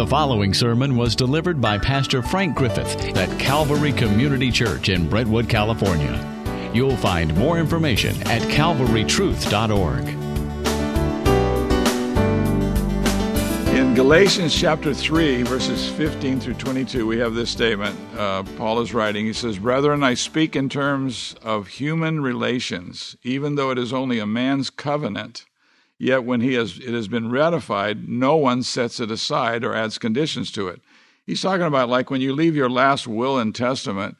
The following sermon was delivered by Pastor Frank Griffith at Calvary Community Church in Brentwood, California. You'll find more information at calvarytruth.org. In Galatians chapter 3, verses 15 through 22, we have this statement. Uh, Paul is writing. He says, Brethren, I speak in terms of human relations, even though it is only a man's covenant. Yet when he has, it has been ratified, no one sets it aside or adds conditions to it. He's talking about like when you leave your last will and testament,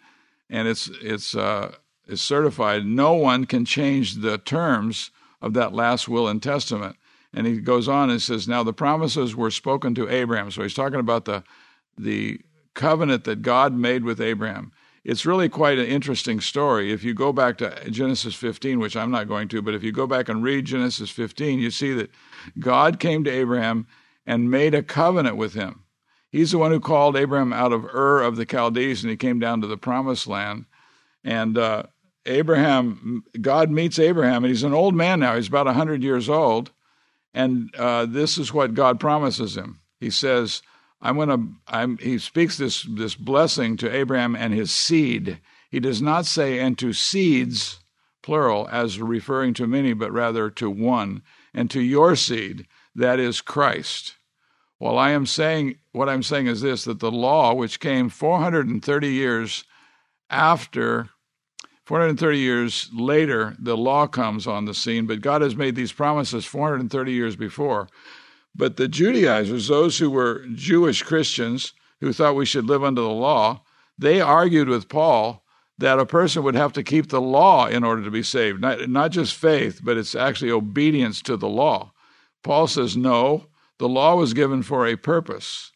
and it's it's uh, certified. No one can change the terms of that last will and testament. And he goes on and says, "Now the promises were spoken to Abraham." So he's talking about the the covenant that God made with Abraham it's really quite an interesting story. If you go back to Genesis 15, which I'm not going to, but if you go back and read Genesis 15, you see that God came to Abraham and made a covenant with him. He's the one who called Abraham out of Ur of the Chaldees, and he came down to the promised land. And uh, Abraham, God meets Abraham, and he's an old man now. He's about 100 years old. And uh, this is what God promises him. He says, I'm going to, he speaks this, this blessing to Abraham and his seed. He does not say, and to seeds, plural, as referring to many, but rather to one, and to your seed, that is Christ. Well, I am saying, what I'm saying is this that the law, which came 430 years after, 430 years later, the law comes on the scene, but God has made these promises 430 years before. But the Judaizers, those who were Jewish Christians who thought we should live under the law, they argued with Paul that a person would have to keep the law in order to be saved. Not, not just faith, but it's actually obedience to the law. Paul says, no, the law was given for a purpose.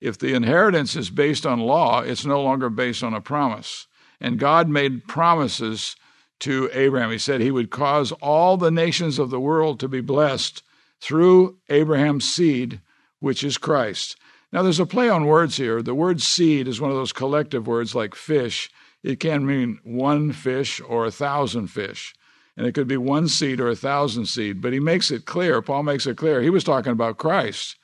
If the inheritance is based on law, it's no longer based on a promise. And God made promises to Abraham. He said he would cause all the nations of the world to be blessed through Abraham's seed, which is Christ. Now, there's a play on words here. The word seed is one of those collective words like fish. It can mean one fish or a thousand fish. And it could be one seed or a thousand seed. But he makes it clear, Paul makes it clear, he was talking about Christ.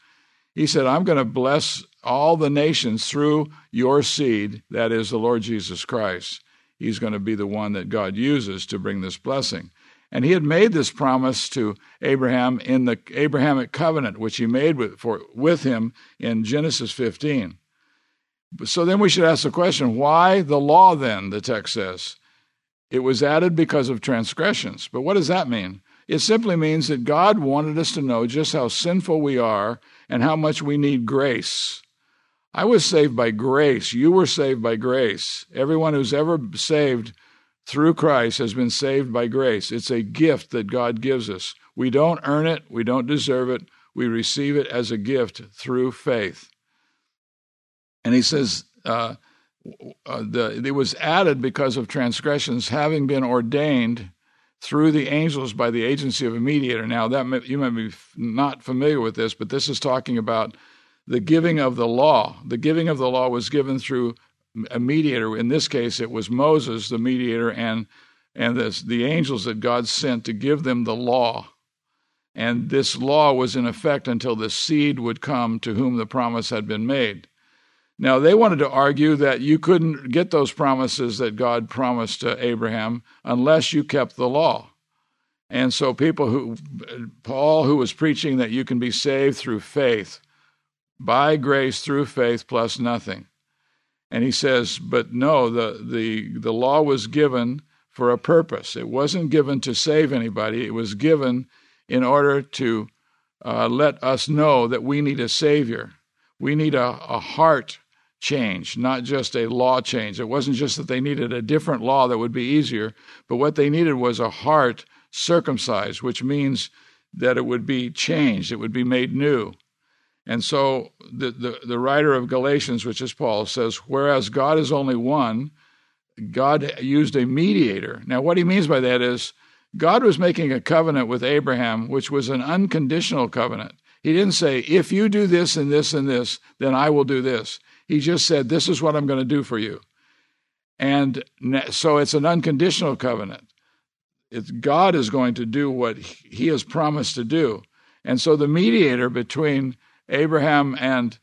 He said, I'm going to bless all the nations through your seed, that is the Lord Jesus Christ. He's going to be the one that God uses to bring this blessing. And he had made this promise to Abraham in the Abrahamic covenant, which he made with, for, with him in Genesis 15. So then we should ask the question why the law then, the text says? It was added because of transgressions. But what does that mean? It simply means that God wanted us to know just how sinful we are and how much we need grace. I was saved by grace. You were saved by grace. Everyone who's ever saved through Christ has been saved by grace. It's a gift that God gives us. We don't earn it, we don't deserve it. We receive it as a gift through faith. And he says, uh, uh, the, it was added because of transgressions having been ordained through the angels by the agency of a mediator. Now, that may, you may be not familiar with this, but this is talking about the giving of the law. The giving of the law was given through a mediator. In this case, it was Moses, the mediator, and and this, the angels that God sent to give them the law. And this law was in effect until the seed would come to whom the promise had been made. Now, they wanted to argue that you couldn't get those promises that God promised to Abraham unless you kept the law. And so, people who, Paul, who was preaching that you can be saved through faith, by grace through faith plus nothing. And he says, but no, the, the, the law was given for a purpose. It wasn't given to save anybody, it was given in order to uh, let us know that we need a Savior. We need a, a heart change, not just a law change. It wasn't just that they needed a different law that would be easier, but what they needed was a heart circumcised, which means that it would be changed, it would be made new. And so the, the, the, writer of Galatians, which is Paul, says, whereas God is only one, God used a mediator. Now, what he means by that is God was making a covenant with Abraham, which was an unconditional covenant. He didn't say, if you do this and this and this, then I will do this. He just said, this is what I'm going to do for you. And so it's an unconditional covenant. It's God is going to do what he has promised to do. And so the mediator between Abraham and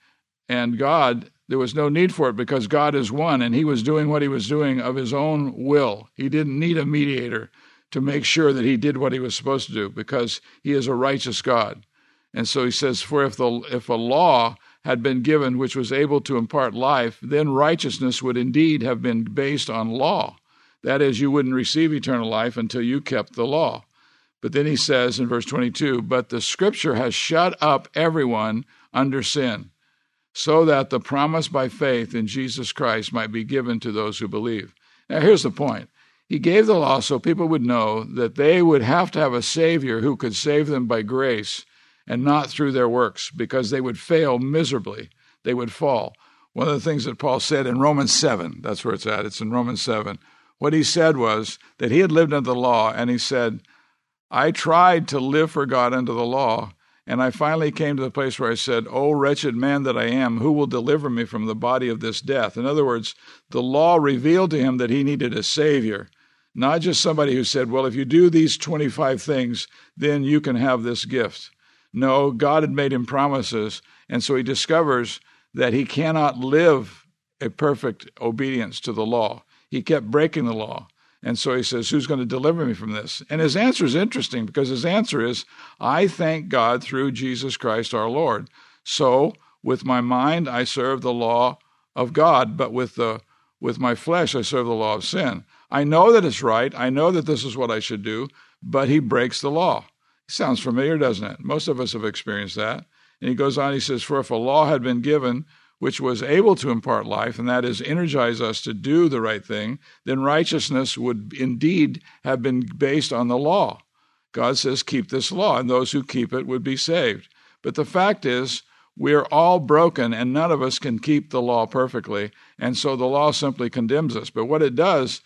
And God, there was no need for it because God is one and he was doing what he was doing of his own will. He didn't need a mediator to make sure that he did what he was supposed to do because he is a righteous God. And so he says, For if, the, if a law had been given which was able to impart life, then righteousness would indeed have been based on law. That is, you wouldn't receive eternal life until you kept the law. But then he says in verse 22 But the scripture has shut up everyone under sin, so that the promise by faith in Jesus Christ might be given to those who believe. Now, here's the point He gave the law so people would know that they would have to have a Savior who could save them by grace and not through their works, because they would fail miserably. They would fall. One of the things that Paul said in Romans 7, that's where it's at, it's in Romans 7. What he said was that he had lived under the law, and he said, I tried to live for God under the law, and I finally came to the place where I said, Oh, wretched man that I am, who will deliver me from the body of this death? In other words, the law revealed to him that he needed a Savior, not just somebody who said, Well, if you do these 25 things, then you can have this gift. No, God had made him promises, and so he discovers that he cannot live a perfect obedience to the law. He kept breaking the law. And so he says, Who's going to deliver me from this? And his answer is interesting because his answer is, I thank God through Jesus Christ our Lord. So with my mind I serve the law of God, but with the with my flesh I serve the law of sin. I know that it's right. I know that this is what I should do, but he breaks the law. Sounds familiar, doesn't it? Most of us have experienced that. And he goes on, he says, For if a law had been given which was able to impart life, and that is energize us to do the right thing, then righteousness would indeed have been based on the law. God says, keep this law, and those who keep it would be saved. But the fact is, we're all broken, and none of us can keep the law perfectly, and so the law simply condemns us. But what it does,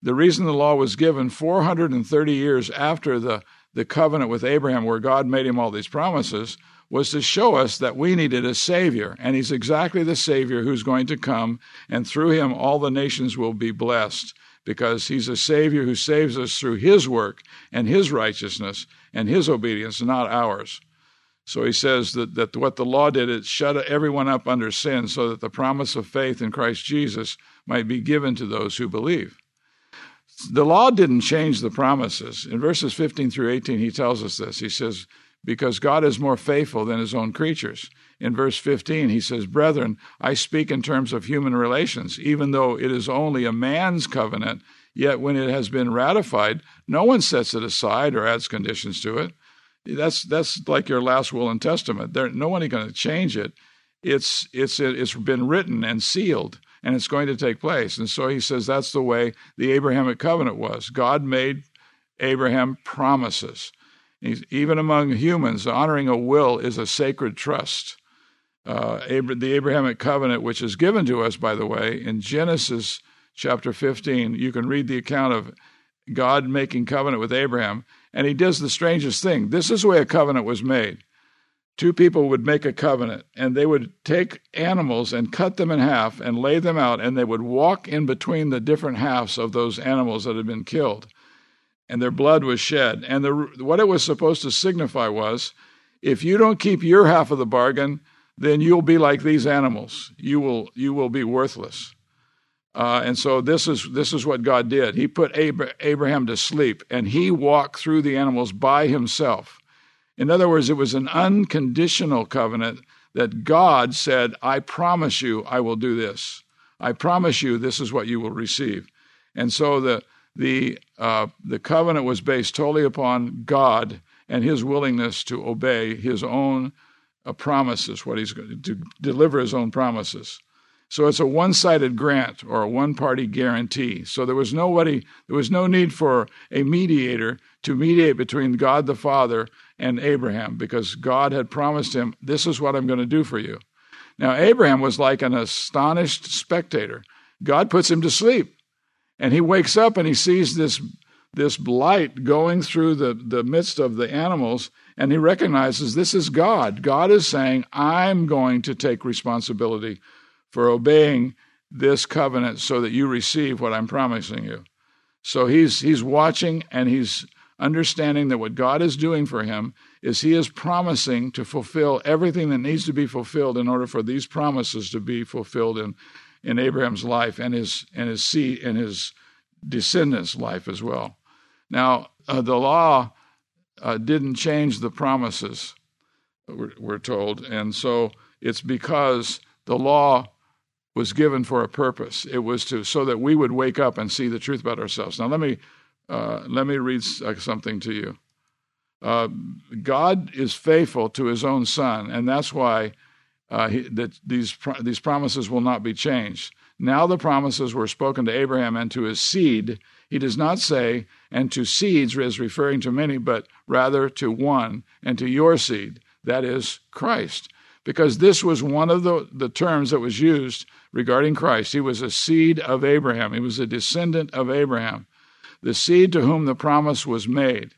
the reason the law was given 430 years after the, the covenant with Abraham, where God made him all these promises, was to show us that we needed a Savior. And He's exactly the Savior who's going to come, and through Him, all the nations will be blessed because He's a Savior who saves us through His work and His righteousness and His obedience, not ours. So he says that, that what the law did, it shut everyone up under sin so that the promise of faith in Christ Jesus might be given to those who believe. The law didn't change the promises. In verses 15 through 18, he tells us this. He says, because God is more faithful than his own creatures. In verse 15, he says, Brethren, I speak in terms of human relations, even though it is only a man's covenant, yet when it has been ratified, no one sets it aside or adds conditions to it. That's that's like your last will and testament. There, no one is going to change it. It's it's it's been written and sealed, and it's going to take place. And so he says that's the way the Abrahamic covenant was. God made Abraham promises. Even among humans, honoring a will is a sacred trust. Uh, the Abrahamic covenant, which is given to us, by the way, in Genesis chapter 15, you can read the account of God making covenant with Abraham, and he does the strangest thing. This is the way a covenant was made. Two people would make a covenant, and they would take animals and cut them in half and lay them out, and they would walk in between the different halves of those animals that had been killed and their blood was shed. And the, what it was supposed to signify was if you don't keep your half of the bargain, then you'll be like these animals. You will, you will be worthless. Uh, and so this is this is what God did. He put Abraham to sleep, and he walked through the animals by himself. In other words, it was an unconditional covenant that God said, "I promise you, I will do this. I promise you, this is what you will receive." And so the the uh, the covenant was based totally upon God and His willingness to obey His own uh, promises, what He's going to deliver His own promises. So it's a one-sided grant or a one-party guarantee. So there was nobody, there was no need for a mediator to mediate between God the Father and Abraham because God had promised him, "This is what I'm going to do for you." Now Abraham was like an astonished spectator. God puts him to sleep. And he wakes up and he sees this, this light going through the, the midst of the animals, and he recognizes this is God. God is saying, I'm going to take responsibility for obeying this covenant so that you receive what I'm promising you. So he's, he's watching and he's understanding that what God is doing for him is he is promising to fulfill everything that needs to be fulfilled in order for these promises to be fulfilled in, in Abraham's life and his and his seed and his descendants' life as well. Now, uh, the law uh, didn't change the promises, we're, we're told, and so it's because the law was given for a purpose. It was to so that we would wake up and see the truth about ourselves. Now, let me uh, let me read uh, something to you. Uh, God is faithful to His own Son, and that's why uh, he, that these these promises will not be changed. Now the promises were spoken to Abraham and to his seed. He does not say, and to seeds is referring to many, but rather to one, and to your seed, that is Christ. Because this was one of the, the terms that was used regarding Christ. He was a seed of Abraham, he was a descendant of Abraham, the seed to whom the promise was made.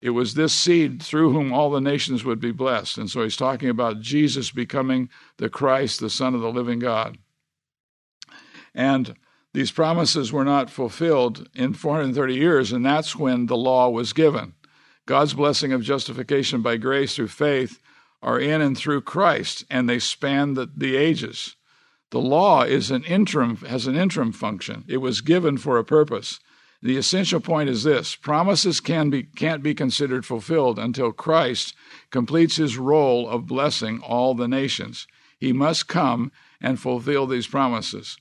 It was this seed through whom all the nations would be blessed. And so he's talking about Jesus becoming the Christ, the Son of the living God. And these promises were not fulfilled in 430 years, and that's when the law was given. God's blessing of justification by grace through faith are in and through Christ, and they span the, the ages. The law is an interim has an interim function. It was given for a purpose. The essential point is this: promises can be can't be considered fulfilled until Christ completes his role of blessing all the nations. He must come and fulfill these promises.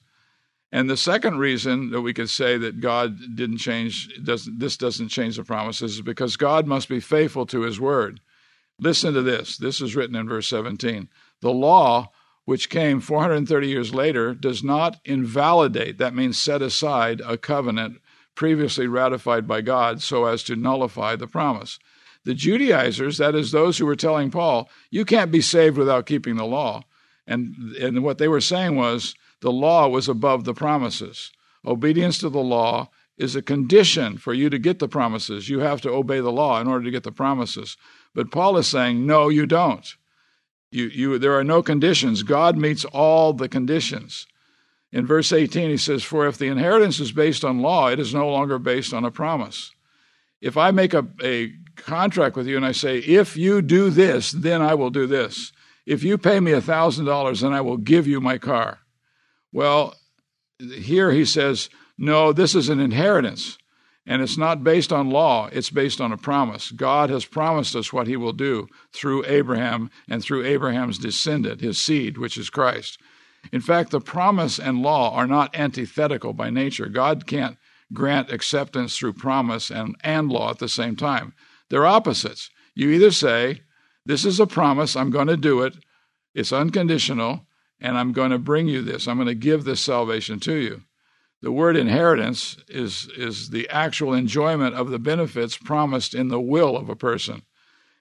And the second reason that we could say that God didn't change, doesn't, this doesn't change the promises, is because God must be faithful to his word. Listen to this. This is written in verse 17. The law, which came 430 years later, does not invalidate, that means set aside, a covenant previously ratified by God so as to nullify the promise. The Judaizers, that is, those who were telling Paul, you can't be saved without keeping the law. And, and what they were saying was, the law was above the promises. Obedience to the law is a condition for you to get the promises. You have to obey the law in order to get the promises. But Paul is saying, no, you don't. You, you, there are no conditions. God meets all the conditions. In verse 18, he says, For if the inheritance is based on law, it is no longer based on a promise. If I make a, a contract with you and I say, If you do this, then I will do this. If you pay me $1,000, then I will give you my car. Well, here he says, no, this is an inheritance. And it's not based on law, it's based on a promise. God has promised us what he will do through Abraham and through Abraham's descendant, his seed, which is Christ. In fact, the promise and law are not antithetical by nature. God can't grant acceptance through promise and, and law at the same time. They're opposites. You either say, This is a promise, I'm going to do it, it's unconditional, and I'm going to bring you this. I'm going to give this salvation to you. The word inheritance is, is the actual enjoyment of the benefits promised in the will of a person.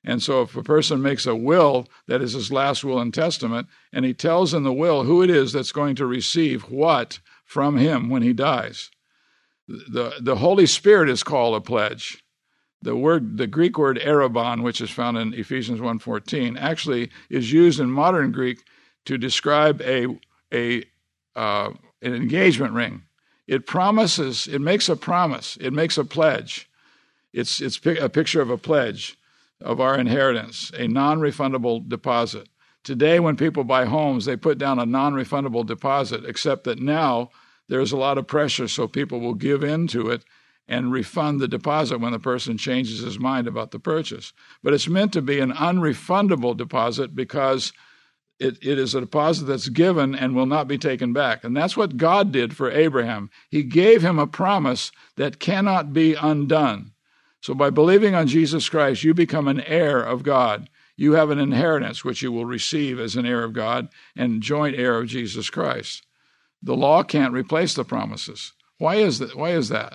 And so, if a person makes a will that is his last will and testament, and he tells in the will who it is that's going to receive what from him when he dies, the, the Holy Spirit is called a pledge. The word, the Greek word arrabon, which is found in Ephesians 1:14, actually is used in modern Greek to describe a, a, uh, an engagement ring. It promises, it makes a promise, it makes a pledge. It's, it's a picture of a pledge of our inheritance, a non refundable deposit. Today, when people buy homes, they put down a non refundable deposit, except that now there's a lot of pressure, so people will give in to it and refund the deposit when the person changes his mind about the purchase. But it's meant to be an unrefundable deposit because it, it is a deposit that's given and will not be taken back. And that's what God did for Abraham. He gave him a promise that cannot be undone. So by believing on Jesus Christ, you become an heir of God. You have an inheritance which you will receive as an heir of God and joint heir of Jesus Christ. The law can't replace the promises. Why is that? Why is that?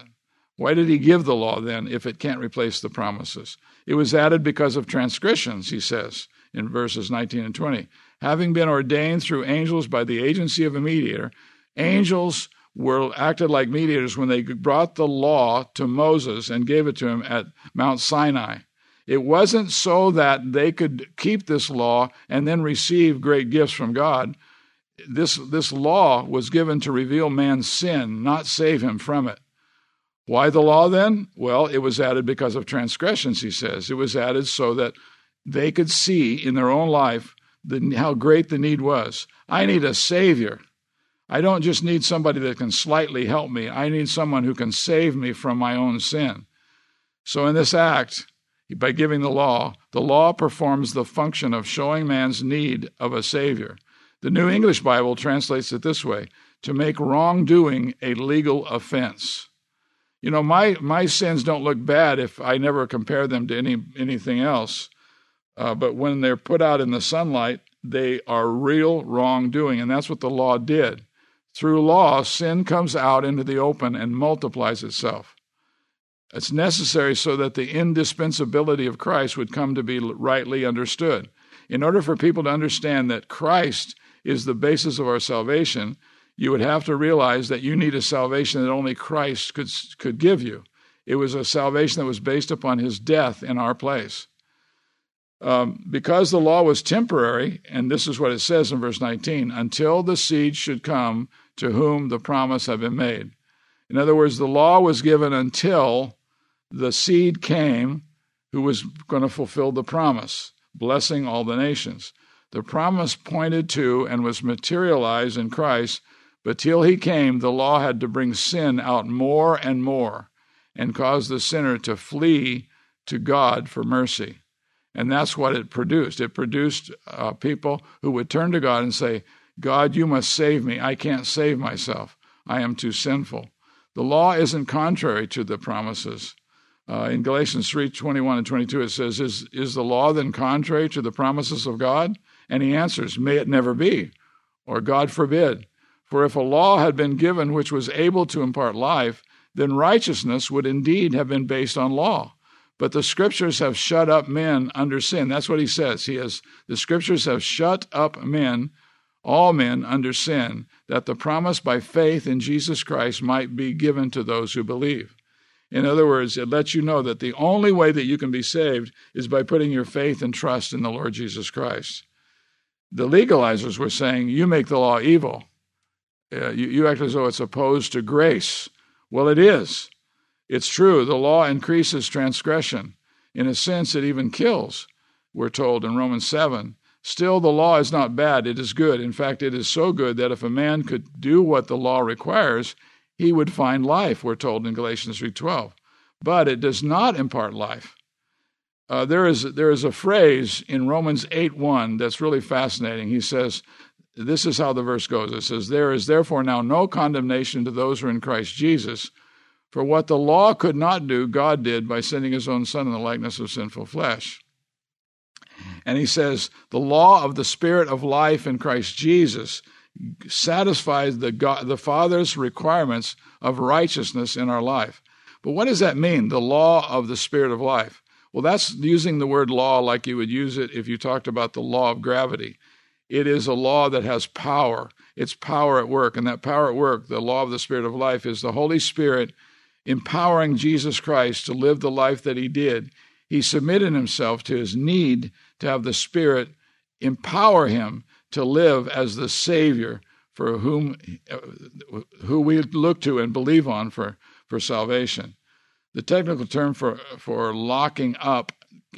Why did he give the law then if it can't replace the promises? It was added because of transgressions, he says in verses 19 and 20 having been ordained through angels by the agency of a mediator, angels were acted like mediators when they brought the law to Moses and gave it to him at Mount Sinai. It wasn't so that they could keep this law and then receive great gifts from God. This, this law was given to reveal man's sin, not save him from it. Why the law then? Well, it was added because of transgressions, he says. It was added so that they could see in their own life the, how great the need was. I need a Savior. I don't just need somebody that can slightly help me, I need someone who can save me from my own sin. So, in this act, by giving the law, the law performs the function of showing man's need of a Savior. The New English Bible translates it this way to make wrongdoing a legal offense. You know, my, my sins don't look bad if I never compare them to any, anything else. Uh, but when they're put out in the sunlight, they are real wrongdoing. And that's what the law did. Through law, sin comes out into the open and multiplies itself. It's necessary so that the indispensability of Christ would come to be rightly understood. In order for people to understand that Christ is the basis of our salvation, you would have to realize that you need a salvation that only Christ could, could give you. It was a salvation that was based upon his death in our place. Um, because the law was temporary, and this is what it says in verse 19, until the seed should come to whom the promise had been made. In other words, the law was given until the seed came who was going to fulfill the promise, blessing all the nations. The promise pointed to and was materialized in Christ, but till he came, the law had to bring sin out more and more and cause the sinner to flee to God for mercy. And that's what it produced. It produced uh, people who would turn to God and say, God, you must save me. I can't save myself. I am too sinful. The law isn't contrary to the promises. Uh, in Galatians 3 21 and 22, it says, is, is the law then contrary to the promises of God? And he answers, May it never be, or God forbid. For if a law had been given which was able to impart life, then righteousness would indeed have been based on law. But the scriptures have shut up men under sin. That's what he says. He has the scriptures have shut up men, all men under sin, that the promise by faith in Jesus Christ might be given to those who believe. In other words, it lets you know that the only way that you can be saved is by putting your faith and trust in the Lord Jesus Christ. The legalizers were saying, You make the law evil. Uh, you, you act as though it's opposed to grace. Well, it is. It's true. The law increases transgression. In a sense, it even kills, we're told in Romans 7. Still, the law is not bad, it is good. In fact, it is so good that if a man could do what the law requires, he would find life, we're told in Galatians 3:12. But it does not impart life. Uh, there is there is a phrase in Romans 8:1 that's really fascinating. He says, this is how the verse goes. It says, There is therefore now no condemnation to those who are in Christ Jesus, for what the law could not do, God did by sending his own Son in the likeness of sinful flesh. And he says, The law of the Spirit of life in Christ Jesus satisfies the, God, the Father's requirements of righteousness in our life. But what does that mean, the law of the Spirit of life? Well, that's using the word law like you would use it if you talked about the law of gravity. It is a law that has power. It's power at work. And that power at work, the law of the Spirit of life, is the Holy Spirit empowering Jesus Christ to live the life that he did. He submitted himself to his need to have the Spirit empower him to live as the Savior for whom who we look to and believe on for, for salvation. The technical term for, for locking up,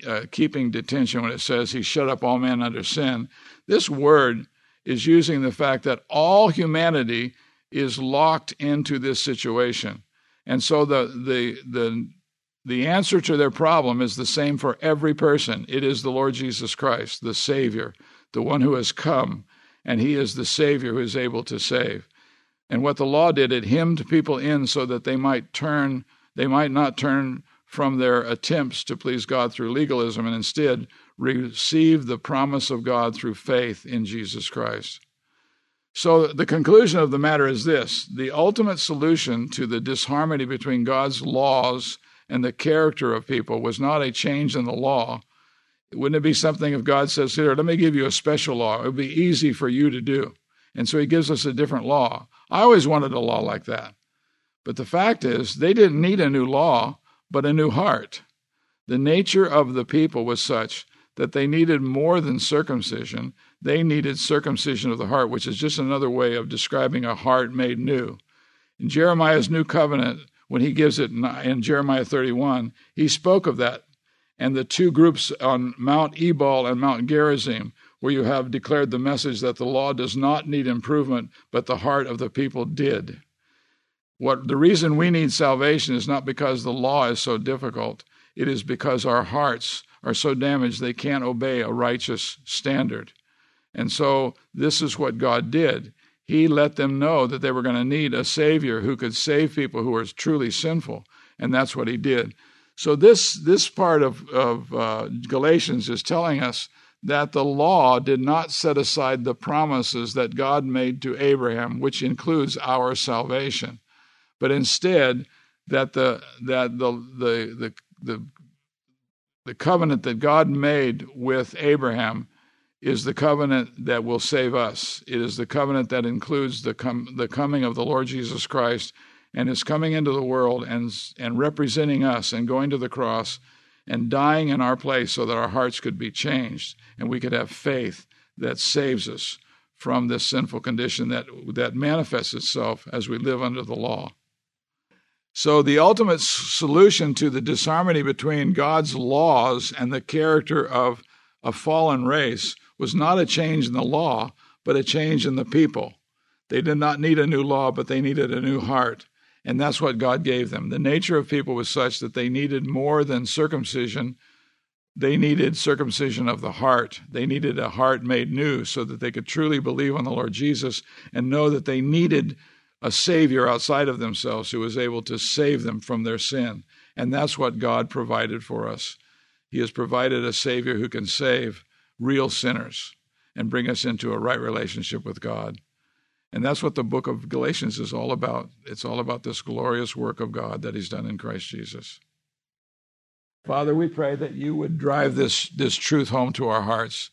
uh, keeping detention, when it says he shut up all men under sin, this word is using the fact that all humanity is locked into this situation. And so the, the, the, the answer to their problem is the same for every person. It is the Lord Jesus Christ, the Savior, the one who has come, and he is the Savior who is able to save. And what the law did, it hemmed people in so that they might turn, they might not turn from their attempts to please God through legalism and instead receive the promise of God through faith in Jesus Christ. So, the conclusion of the matter is this the ultimate solution to the disharmony between God's laws and the character of people was not a change in the law, wouldn't it be something if God says, Here, let me give you a special law? It would be easy for you to do. And so he gives us a different law. I always wanted a law like that. But the fact is, they didn't need a new law, but a new heart. The nature of the people was such that they needed more than circumcision. They needed circumcision of the heart, which is just another way of describing a heart made new. In Jeremiah's new covenant, when he gives it in Jeremiah 31, he spoke of that and the two groups on Mount Ebal and Mount Gerizim, where you have declared the message that the law does not need improvement, but the heart of the people did. What the reason we need salvation is not because the law is so difficult, it is because our hearts are so damaged they can't obey a righteous standard. And so this is what God did. He let them know that they were going to need a Savior who could save people who were truly sinful. And that's what He did. So this this part of, of uh, Galatians is telling us that the law did not set aside the promises that God made to Abraham, which includes our salvation, but instead that the that the the the the, the covenant that God made with Abraham is the covenant that will save us. It is the covenant that includes the com- the coming of the Lord Jesus Christ and his coming into the world and, and representing us and going to the cross and dying in our place so that our hearts could be changed and we could have faith that saves us from this sinful condition that, that manifests itself as we live under the law. So, the ultimate solution to the disharmony between God's laws and the character of a fallen race was not a change in the law, but a change in the people. They did not need a new law, but they needed a new heart. And that's what God gave them. The nature of people was such that they needed more than circumcision. They needed circumcision of the heart. They needed a heart made new so that they could truly believe on the Lord Jesus and know that they needed a Savior outside of themselves who was able to save them from their sin. And that's what God provided for us. He has provided a Savior who can save real sinners and bring us into a right relationship with God. And that's what the book of Galatians is all about. It's all about this glorious work of God that He's done in Christ Jesus. Father, we pray that you would drive this, this truth home to our hearts.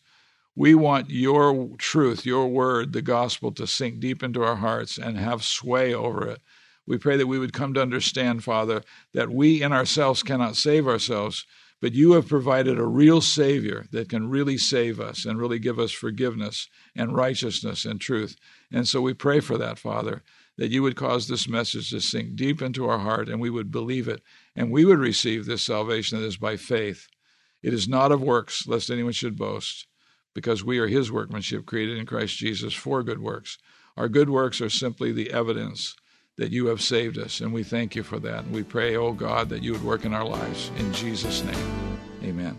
We want your truth, your word, the gospel to sink deep into our hearts and have sway over it. We pray that we would come to understand, Father, that we in ourselves cannot save ourselves, but you have provided a real Savior that can really save us and really give us forgiveness and righteousness and truth. And so we pray for that, Father, that you would cause this message to sink deep into our heart and we would believe it and we would receive this salvation that is by faith. It is not of works, lest anyone should boast, because we are his workmanship created in Christ Jesus for good works. Our good works are simply the evidence that you have saved us, and we thank you for that. And we pray, oh God, that you would work in our lives. In Jesus' name, amen.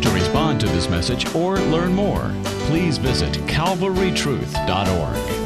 To respond to this message or learn more, please visit calvarytruth.org.